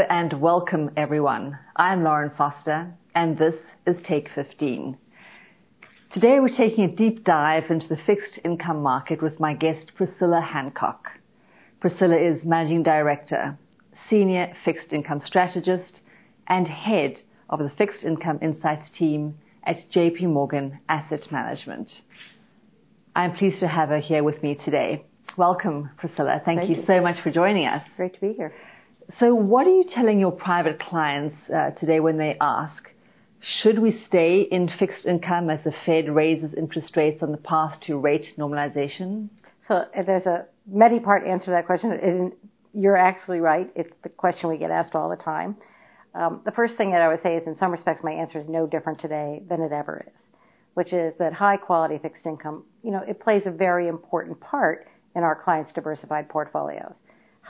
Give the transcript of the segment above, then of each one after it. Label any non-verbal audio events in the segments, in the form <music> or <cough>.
Hello and welcome everyone. I'm Lauren Foster and this is Take 15. Today we're taking a deep dive into the fixed income market with my guest Priscilla Hancock. Priscilla is Managing Director, Senior Fixed Income Strategist and Head of the Fixed Income Insights team at JP Morgan Asset Management. I'm pleased to have her here with me today. Welcome, Priscilla. Thank, Thank you, you so much for joining us. Great to be here. So, what are you telling your private clients uh, today when they ask, should we stay in fixed income as the Fed raises interest rates on the path to rate normalization? So, there's a many part answer to that question. And you're actually right. It's the question we get asked all the time. Um, the first thing that I would say is, in some respects, my answer is no different today than it ever is, which is that high quality fixed income, you know, it plays a very important part in our clients' diversified portfolios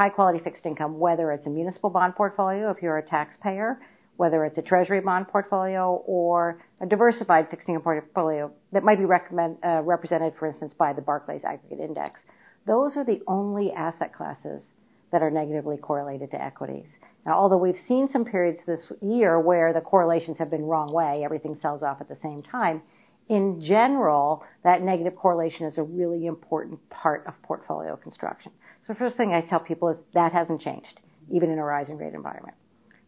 high quality fixed income, whether it's a municipal bond portfolio if you're a taxpayer, whether it's a treasury bond portfolio or a diversified fixed income portfolio that might be uh, represented, for instance, by the Barclays Aggregate Index. Those are the only asset classes that are negatively correlated to equities. Now, although we've seen some periods this year where the correlations have been wrong way, everything sells off at the same time, in general, that negative correlation is a really important part of portfolio construction. So first thing I tell people is that hasn't changed, even in a rising rate environment.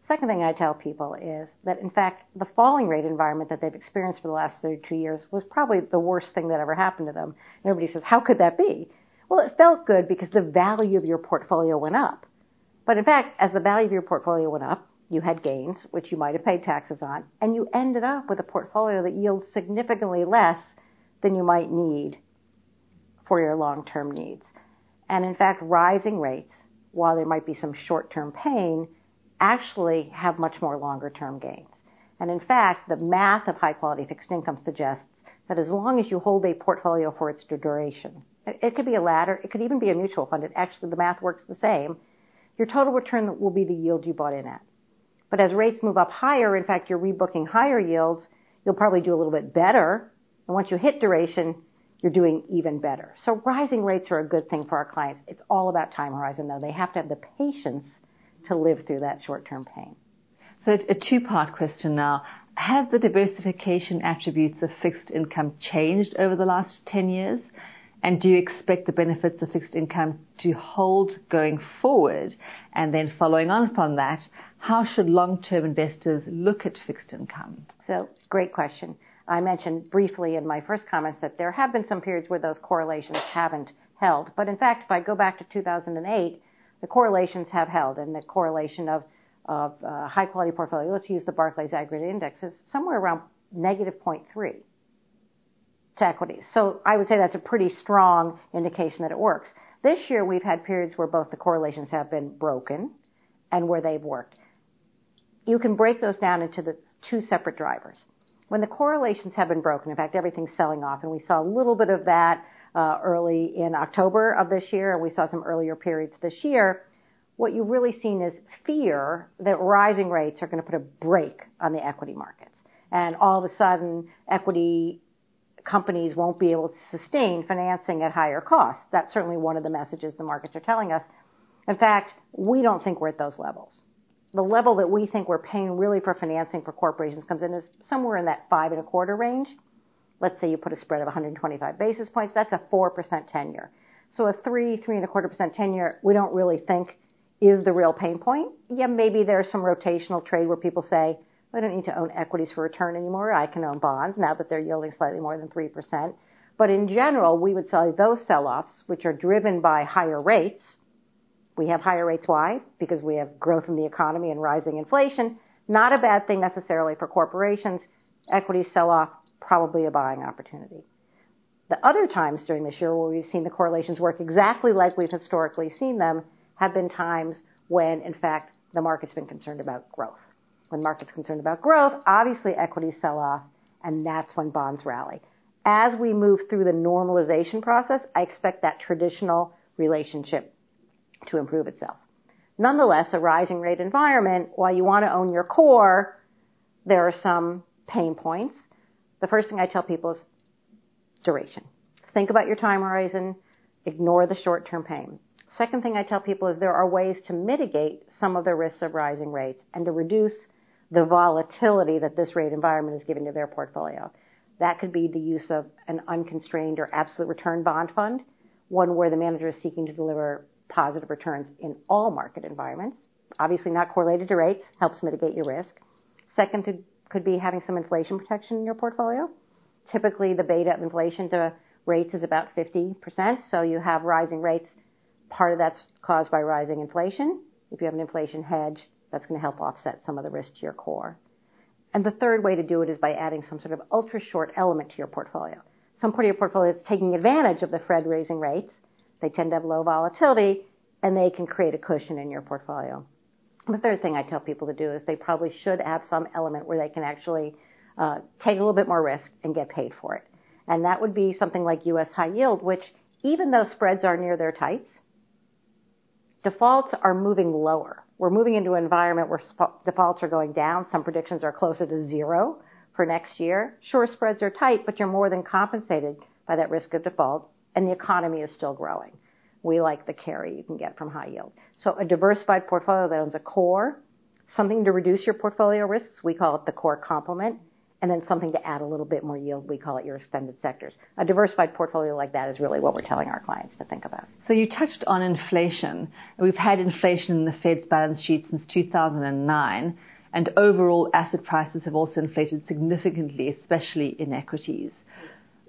Second thing I tell people is that in fact the falling rate environment that they've experienced for the last 32 years was probably the worst thing that ever happened to them. Everybody says, how could that be? Well, it felt good because the value of your portfolio went up. But in fact, as the value of your portfolio went up, you had gains, which you might have paid taxes on, and you ended up with a portfolio that yields significantly less than you might need for your long-term needs. And in fact, rising rates, while there might be some short-term pain, actually have much more longer-term gains. And in fact, the math of high quality fixed income suggests that as long as you hold a portfolio for its duration, it could be a ladder, it could even be a mutual fund. It actually, the math works the same. Your total return will be the yield you bought in at. But as rates move up higher, in fact, you're rebooking higher yields, you'll probably do a little bit better. And once you hit duration, you're doing even better. So rising rates are a good thing for our clients. It's all about time horizon, though. They have to have the patience to live through that short-term pain. So a two-part question now. Have the diversification attributes of fixed income changed over the last 10 years? And do you expect the benefits of fixed income to hold going forward? And then following on from that, how should long-term investors look at fixed income? So, great question. I mentioned briefly in my first comments that there have been some periods where those correlations haven't held. But in fact, if I go back to 2008, the correlations have held, and the correlation of, of uh, high quality portfolio, let's use the Barclays Aggregate Index, is somewhere around negative 0.3 to equities. So I would say that's a pretty strong indication that it works. This year we've had periods where both the correlations have been broken and where they've worked. You can break those down into the two separate drivers. When the correlations have been broken, in fact, everything's selling off, and we saw a little bit of that uh, early in October of this year, and we saw some earlier periods this year. What you've really seen is fear that rising rates are going to put a brake on the equity markets. And all of a sudden, equity companies won't be able to sustain financing at higher costs. That's certainly one of the messages the markets are telling us. In fact, we don't think we're at those levels. The level that we think we're paying really for financing for corporations comes in as somewhere in that five and a quarter range. Let's say you put a spread of 125 basis points. That's a 4% 10 year. So a three, three and a quarter percent 10 year, we don't really think is the real pain point. Yeah, maybe there's some rotational trade where people say, I don't need to own equities for return anymore. I can own bonds now that they're yielding slightly more than 3%. But in general, we would say those sell-offs, which are driven by higher rates, we have higher rates. Why? Because we have growth in the economy and rising inflation. Not a bad thing necessarily for corporations. Equities sell off, probably a buying opportunity. The other times during this year where we've seen the correlations work exactly like we've historically seen them have been times when, in fact, the market's been concerned about growth. When market's concerned about growth, obviously equities sell off, and that's when bonds rally. As we move through the normalization process, I expect that traditional relationship to improve itself. Nonetheless, a rising rate environment, while you want to own your core, there are some pain points. The first thing I tell people is duration. Think about your time horizon. Ignore the short-term pain. Second thing I tell people is there are ways to mitigate some of the risks of rising rates and to reduce the volatility that this rate environment is giving to their portfolio. That could be the use of an unconstrained or absolute return bond fund, one where the manager is seeking to deliver positive returns in all market environments. Obviously not correlated to rates, helps mitigate your risk. Second could, be having some inflation protection in your portfolio. Typically, the beta of inflation to rates is about 50%, so you have rising rates. Part of that's caused by rising inflation. If you have an inflation hedge, that's going to help offset some of the risk to your core. And the third way to do it is by adding some sort of ultra short element to your portfolio. Some part of your portfolio is taking advantage of the Fed raising rates. They tend to have low volatility, and they can create a cushion in your portfolio. The third thing I tell people to do is they probably should have some element where they can actually uh, take a little bit more risk and get paid for it. And that would be something like U.S. high yield, which even though spreads are near their tights, defaults are moving lower. We're moving into an environment where defaults are going down. Some predictions are closer to zero for next year. Sure, spreads are tight, but you're more than compensated by that risk of default, and the economy is still growing. We like the carry you can get from high yield. So a diversified portfolio that owns a core, something to reduce your portfolio risks, we call it the core complement, and then something to add a little bit more yield. We call it your extended sectors. A diversified portfolio like that is really what we're telling our clients to think about. So you touched on inflation. We've had inflation in the Fed's balance sheet since 2009, and overall asset prices have also inflated significantly, especially in equities.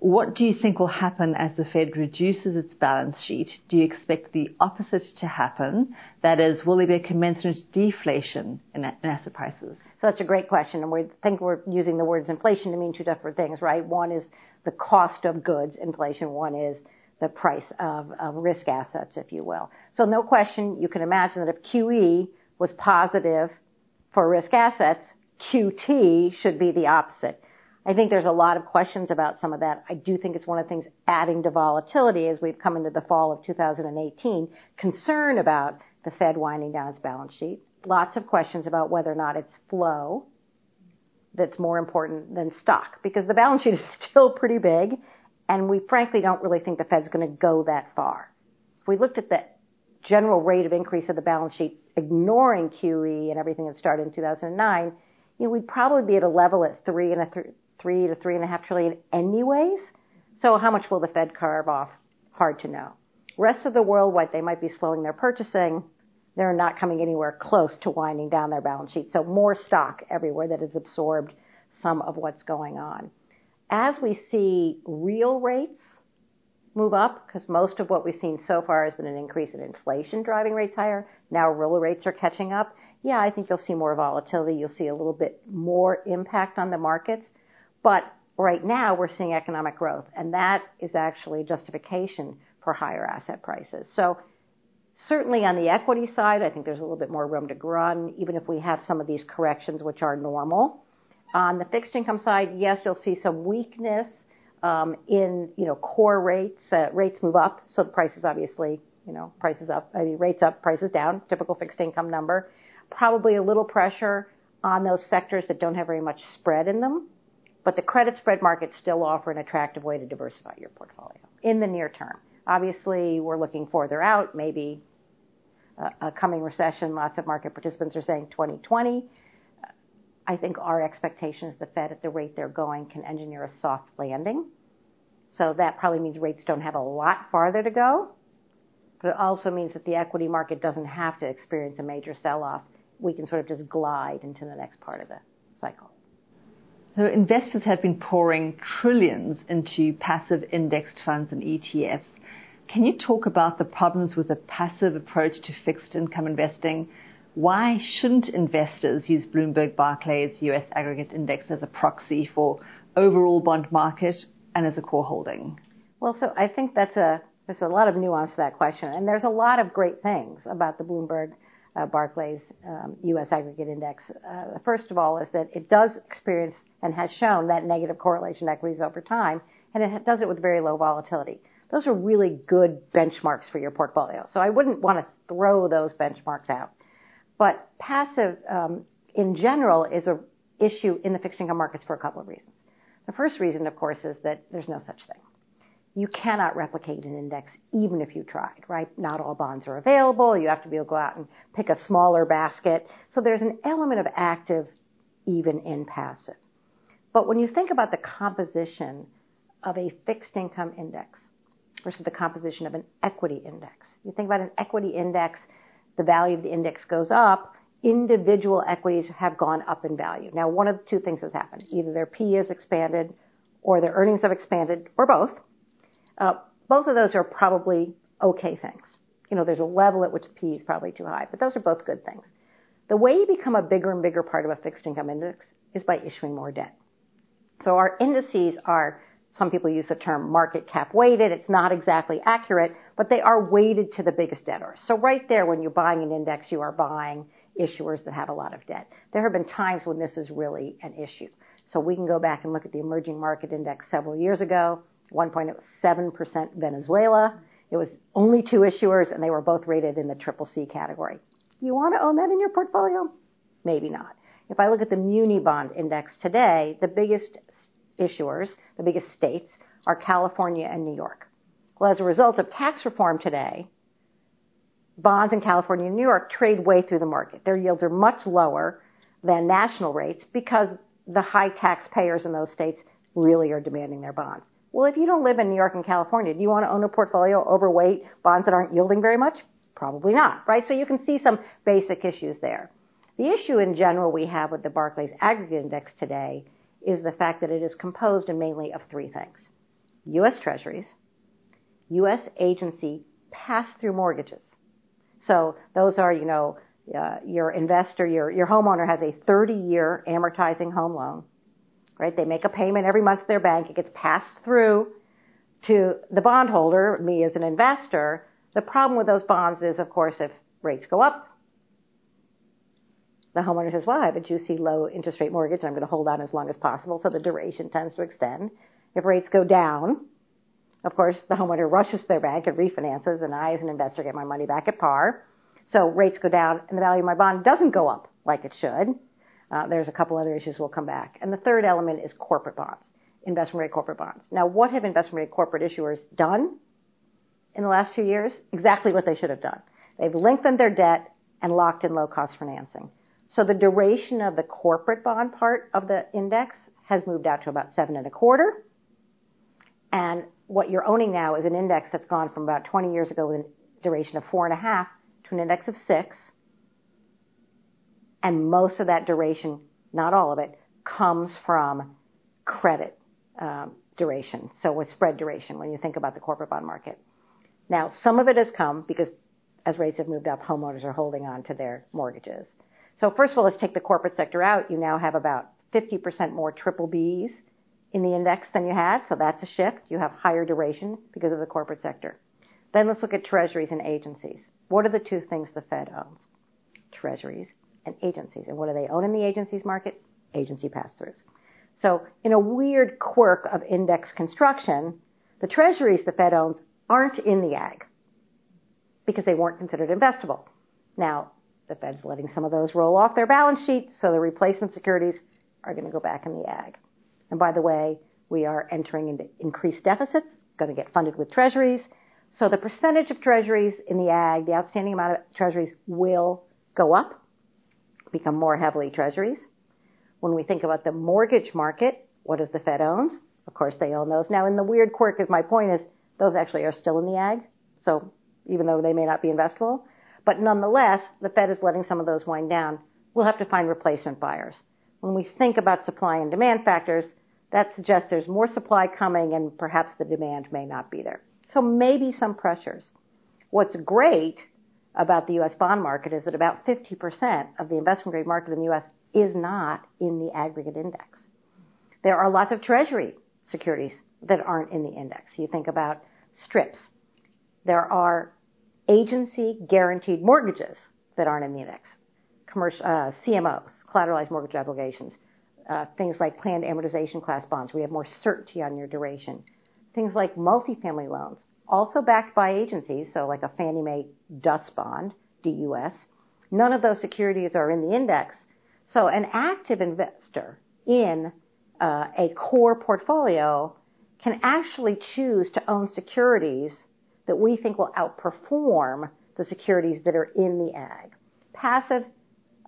What do you think will happen as the Fed reduces its balance sheet? Do you expect the opposite to happen? That is, will there be a commensurate deflation in, in asset prices? So that's a great question, and we think we're using the words inflation to mean two different things, right? One is the cost of goods inflation. One is the price of, of risk assets, if you will. So no question, you can imagine that if QE was positive for risk assets, QT should be the opposite. I think there's a lot of questions about some of that. I do think it's one of the things adding to volatility as we've come into the fall of 2018. Concern about the Fed winding down its balance sheet. Lots of questions about whether or not it's flow that's more important than stock because the balance sheet is <laughs> still pretty big and we frankly don't really think the Fed's going to go that far. If we looked at the general rate of increase of the balance sheet, ignoring QE and everything that started in 2009, you know, we'd probably be at a level at three and a th- three to three and a half trillion anyways. So how much will the Fed carve off? Hard to know. Rest of the world, what they might be slowing their purchasing, they're not coming anywhere close to winding down their balance sheet. So more stock everywhere that has absorbed some of what's going on. As we see real rates move up, because most of what we've seen so far has been an increase in inflation driving rates higher. Now real rates are catching up. Yeah, I think you'll see more volatility. You'll see a little bit more impact on the markets. But right now we're seeing economic growth, and that is actually justification for higher asset prices. So certainly on the equity side, I think there's a little bit more room to run, even if we have some of these corrections which are normal. On the fixed income side, yes, you'll see some weakness um, in you know core rates. Uh, rates move up, so the prices obviously you know prices up. I mean rates up, prices down. Typical fixed income number. Probably a little pressure on those sectors that don't have very much spread in them. But the credit spread markets still offer an attractive way to diversify your portfolio in the near term. Obviously, we're looking further out, maybe a, a coming recession. Lots of market participants are saying 2020. I think our expectation is the Fed, at the rate they're going, can engineer a soft landing. So that probably means rates don't have a lot farther to go. But it also means that the equity market doesn't have to experience a major sell-off. We can sort of just glide into the next part of the cycle. So investors have been pouring trillions into passive indexed funds and ETFs. Can you talk about the problems with a passive approach to fixed income investing? Why shouldn't investors use Bloomberg Barclays US Aggregate Index as a proxy for overall bond market and as a core holding? Well, so I think that's a there's a lot of nuance to that question, and there's a lot of great things about the Bloomberg Barclays um, U.S. Aggregate Index. Uh, first of all, is that it does experience and has shown that negative correlation equities over time, and it does it with very low volatility. Those are really good benchmarks for your portfolio. So I wouldn't want to throw those benchmarks out. But passive, um, in general, is an issue in the fixed income markets for a couple of reasons. The first reason, of course, is that there's no such thing. You cannot replicate an index even if you tried, right? Not all bonds are available. You have to be able to go out and pick a smaller basket. So there's an element of active even in passive. But when you think about the composition of a fixed income index versus the composition of an equity index, you think about an equity index, the value of the index goes up, individual equities have gone up in value. Now, one of two things has happened. Either their P has expanded or their earnings have expanded or both. Uh, both of those are probably okay things. You know, there's a level at which the P is probably too high, but those are both good things. The way you become a bigger and bigger part of a fixed income index is by issuing more debt. So our indices are, some people use the term market cap weighted. It's not exactly accurate, but they are weighted to the biggest debtors. So right there, when you're buying an index, you are buying issuers that have a lot of debt. There have been times when this is really an issue. So we can go back and look at the emerging market index several years ago. One point it was 7% Venezuela. It was only two issuers and they were both rated in the triple C category. You want to own that in your portfolio? Maybe not. If I look at the muni bond index today, the biggest issuers, the biggest states are California and New York. Well, as a result of tax reform today, bonds in California and New York trade way through the market. Their yields are much lower than national rates because the high taxpayers in those states really are demanding their bonds. Well, if you don't live in New York and California, do you want to own a portfolio overweight bonds that aren't yielding very much? Probably not, right? So you can see some basic issues there. The issue in general we have with the Barclays Aggregate Index today is the fact that it is composed mainly of three things. U.S. Treasuries, U.S. agency pass-through mortgages. So those are, you know, uh, your investor, your, your homeowner has a 30 year amortizing home loan right? They make a payment every month to their bank. It gets passed through to the bondholder, me as an investor. The problem with those bonds is, of course, if rates go up, the homeowner says, well, I have a juicy low interest rate mortgage and I'm going to hold on as long as possible. So the duration tends to extend. If rates go down, of course, the homeowner rushes to their bank and refinances and I as an investor get my money back at par. So rates go down and the value of my bond doesn't go up like it should. Uh, there's a couple other issues we'll come back. And the third element is corporate bonds, investment grade corporate bonds. Now, what have investment grade corporate issuers done in the last few years? Exactly what they should have done. They've lengthened their debt and locked in low cost financing. So the duration of the corporate bond part of the index has moved out to about seven and a quarter. And what you're owning now is an index that's gone from about 20 years ago with a duration of four and a half to an index of six and most of that duration, not all of it, comes from credit um, duration. So with spread duration, when you think about the corporate bond market. Now, some of it has come because as rates have moved up, homeowners are holding on to their mortgages. So first of all, let's take the corporate sector out. You now have about 50% more triple Bs in the index than you had, so that's a shift. You have higher duration because of the corporate sector. Then let's look at treasuries and agencies. What are the two things the Fed owns? Treasuries and agencies. And what do they own in the agencies market? Agency pass-throughs. So in a weird quirk of index construction, the treasuries the Fed owns aren't in the Agg because they weren't considered investable. Now, the Fed's letting some of those roll off their balance sheet, so the replacement securities are going to go back in the Agg. And by the way, we are entering into increased deficits, going to get funded with treasuries. So the percentage of treasuries in the Agg, the outstanding amount of treasuries will go up become more heavily treasuries. When we think about the mortgage market, what does the Fed own? Of course, they own those. Now, in the weird quirk is my point is those actually are still in the Agg. So even though they may not be investable, but nonetheless, the Fed is letting some of those wind down. We'll have to find replacement buyers. When we think about supply and demand factors, that suggests there's more supply coming and perhaps the demand may not be there. So maybe some pressures. What's great about the U.S. bond market is that about 50% of the investment grade market in the U.S. is not in the aggregate index. There are lots of treasury securities that aren't in the index. You think about strips. There are agency guaranteed mortgages that aren't in the index. Commercial, uh, CMOs, collateralized mortgage obligations. Uh, things like planned amortization class bonds. We have more certainty on your duration. Things like multifamily loans also backed by agencies, so like a Fannie Mae DUS bond, DUS. None of those securities are in the index. So an active investor in uh, a core portfolio can actually choose to own securities that we think will outperform the securities that are in the Agg. Passive,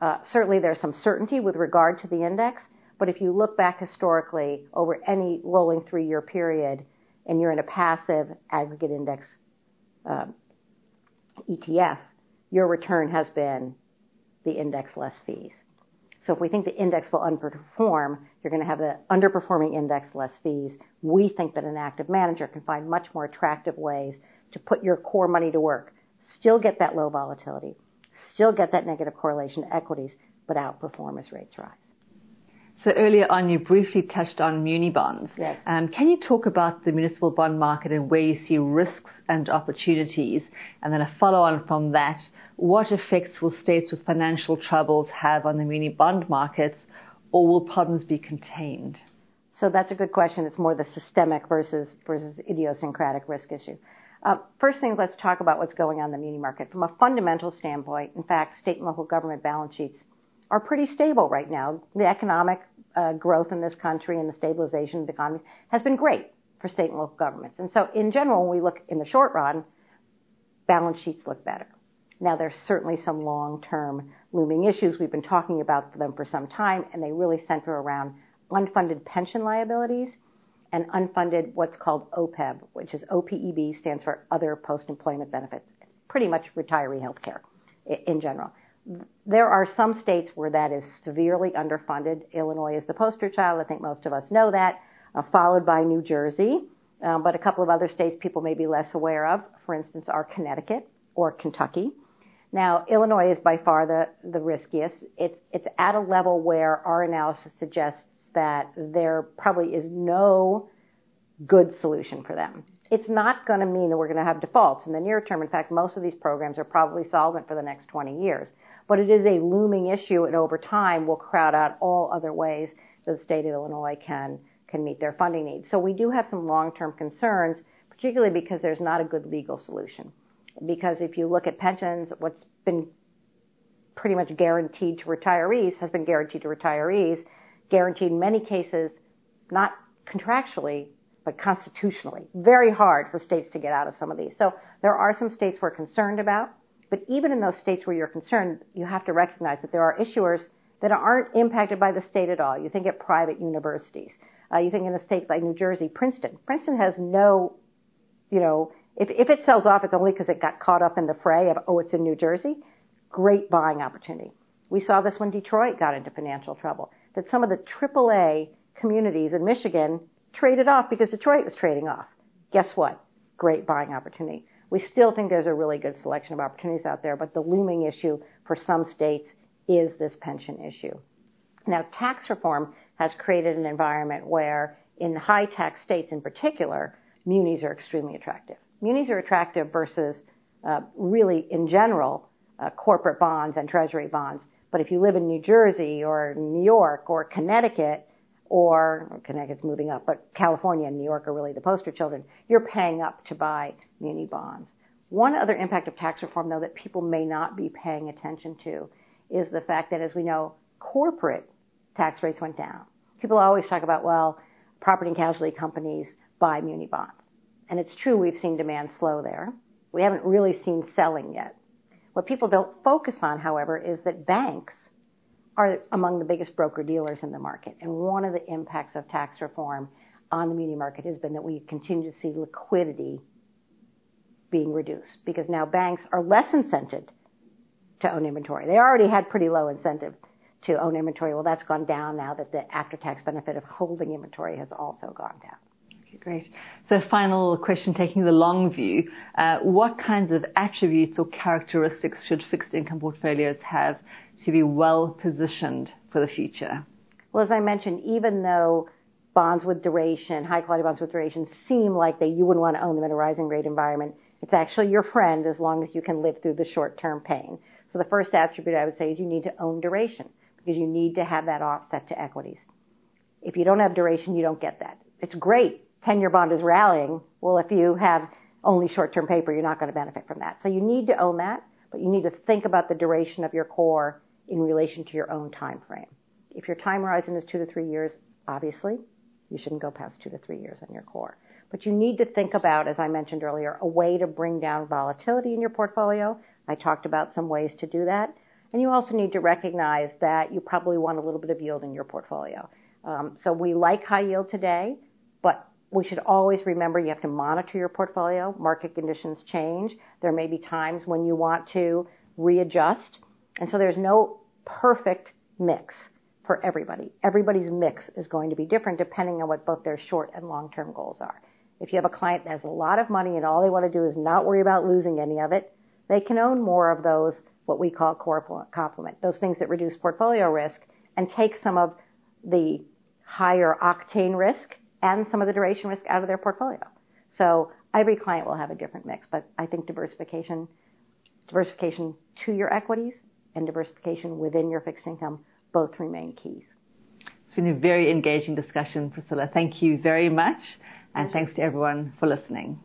uh, certainly there's some certainty with regard to the index, but if you look back historically over any rolling three-year period, and you're in a passive aggregate index uh, ETF, your return has been the index less fees. So if we think the index will underperform, you're going to have the underperforming index less fees. We think that an active manager can find much more attractive ways to put your core money to work, still get that low volatility, still get that negative correlation to equities, but outperform as rates rise. So earlier on, you briefly touched on muni bonds. Yes. Um, can you talk about the municipal bond market and where you see risks and opportunities? And then a follow on from that, what effects will states with financial troubles have on the muni bond markets, or will problems be contained? So that's a good question. It's more the systemic versus versus idiosyncratic risk issue. Uh, first thing, let's talk about what's going on in the muni market. From a fundamental standpoint, in fact, state and local government balance sheets are pretty stable right now. The economic uh, growth in this country and the stabilization of the economy has been great for state and local governments. And so, in general, when we look in the short run, balance sheets look better. Now, there's certainly some long-term looming issues. We've been talking about them for some time, and they really center around unfunded pension liabilities and unfunded what's called OPEB, which is OPEB stands for Other Post-Employment Benefits. It's pretty much retiree health care in general. There are some states where that is severely underfunded. Illinois is the poster child. I think most of us know that, uh, followed by New Jersey. Um, but a couple of other states people may be less aware of, for instance, are Connecticut or Kentucky. Now, Illinois is by far the, the riskiest. It's, it's at a level where our analysis suggests that there probably is no good solution for them. It's not going to mean that we're going to have defaults in the near term. In fact, most of these programs are probably solvent for the next 20 years but it is a looming issue and over time will crowd out all other ways that the state of Illinois can, can meet their funding needs. So we do have some long-term concerns, particularly because there's not a good legal solution. Because if you look at pensions, what's been pretty much guaranteed to retirees has been guaranteed to retirees, guaranteed in many cases, not contractually, but constitutionally. Very hard for states to get out of some of these. So there are some states we're concerned about. But even in those states where you're concerned, you have to recognize that there are issuers that aren't impacted by the state at all. You think at private universities. Uh, you think in a state like New Jersey, Princeton. Princeton has no, you know, if, if it sells off, it's only because it got caught up in the fray of, oh, it's in New Jersey. Great buying opportunity. We saw this when Detroit got into financial trouble, that some of the AAA communities in Michigan traded off because Detroit was trading off. Guess what? Great buying opportunity. We still think there's a really good selection of opportunities out there, but the looming issue for some states is this pension issue. Now, tax reform has created an environment where, in high tax states in particular, munis are extremely attractive. Munis are attractive versus uh, really, in general, uh, corporate bonds and treasury bonds. But if you live in New Jersey or New York or Connecticut, or Connecticut's moving up, but California and New York are really the poster children, you're paying up to buy muni bonds. One other impact of tax reform, though, that people may not be paying attention to is the fact that, as we know, corporate tax rates went down. People always talk about, well, property and casualty companies buy muni bonds. And it's true, we've seen demand slow there. We haven't really seen selling yet. What people don't focus on, however, is that banks are among the biggest broker dealers in the market. And one of the impacts of tax reform on the muni market has been that we continue to see liquidity being reduced because now banks are less incented to own inventory. They already had pretty low incentive to own inventory. Well, that's gone down now that the after-tax benefit of holding inventory has also gone down. Okay, great. So final question, taking the long view, uh, what kinds of attributes or characteristics should fixed income portfolios have to be well positioned for the future? Well, as I mentioned, even though bonds with duration, high quality bonds with duration seem like they, you wouldn't want to own them in a rising rate environment, it's actually your friend as long as you can live through the short term pain. So the first attribute I would say is you need to own duration because you need to have that offset to equities. If you don't have duration, you don't get that. It's great. 10 year bond is rallying. Well, if you have only short term paper, you're not going to benefit from that. So you need to own that, but you need to think about the duration of your core in relation to your own time frame. If your time horizon is two to three years, obviously, you shouldn't go past two to three years on your core. But you need to think about, as I mentioned earlier, a way to bring down volatility in your portfolio. I talked about some ways to do that. And you also need to recognize that you probably want a little bit of yield in your portfolio. Um, so we like high yield today, but we should always remember you have to monitor your portfolio. Market conditions change. There may be times when you want to readjust. And so there's no perfect mix for everybody. Everybody's mix is going to be different depending on what both their short and long term goals are. If you have a client that has a lot of money and all they want to do is not worry about losing any of it, they can own more of those, what we call core complement, those things that reduce portfolio risk and take some of the higher octane risk and some of the duration risk out of their portfolio. So every client will have a different mix, but I think diversification, diversification to your equities and diversification within your fixed income both remain keys. It's been a very engaging discussion, Priscilla. Thank you very much, and thanks to everyone for listening.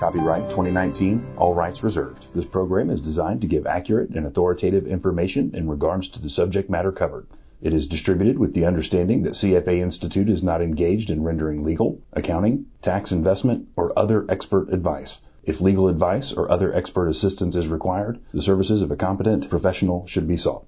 Copyright 2019, all rights reserved. This program is designed to give accurate and authoritative information in regards to the subject matter covered. It is distributed with the understanding that CFA Institute is not engaged in rendering legal, accounting, tax investment, or other expert advice. If legal advice or other expert assistance is required, the services of a competent professional should be sought.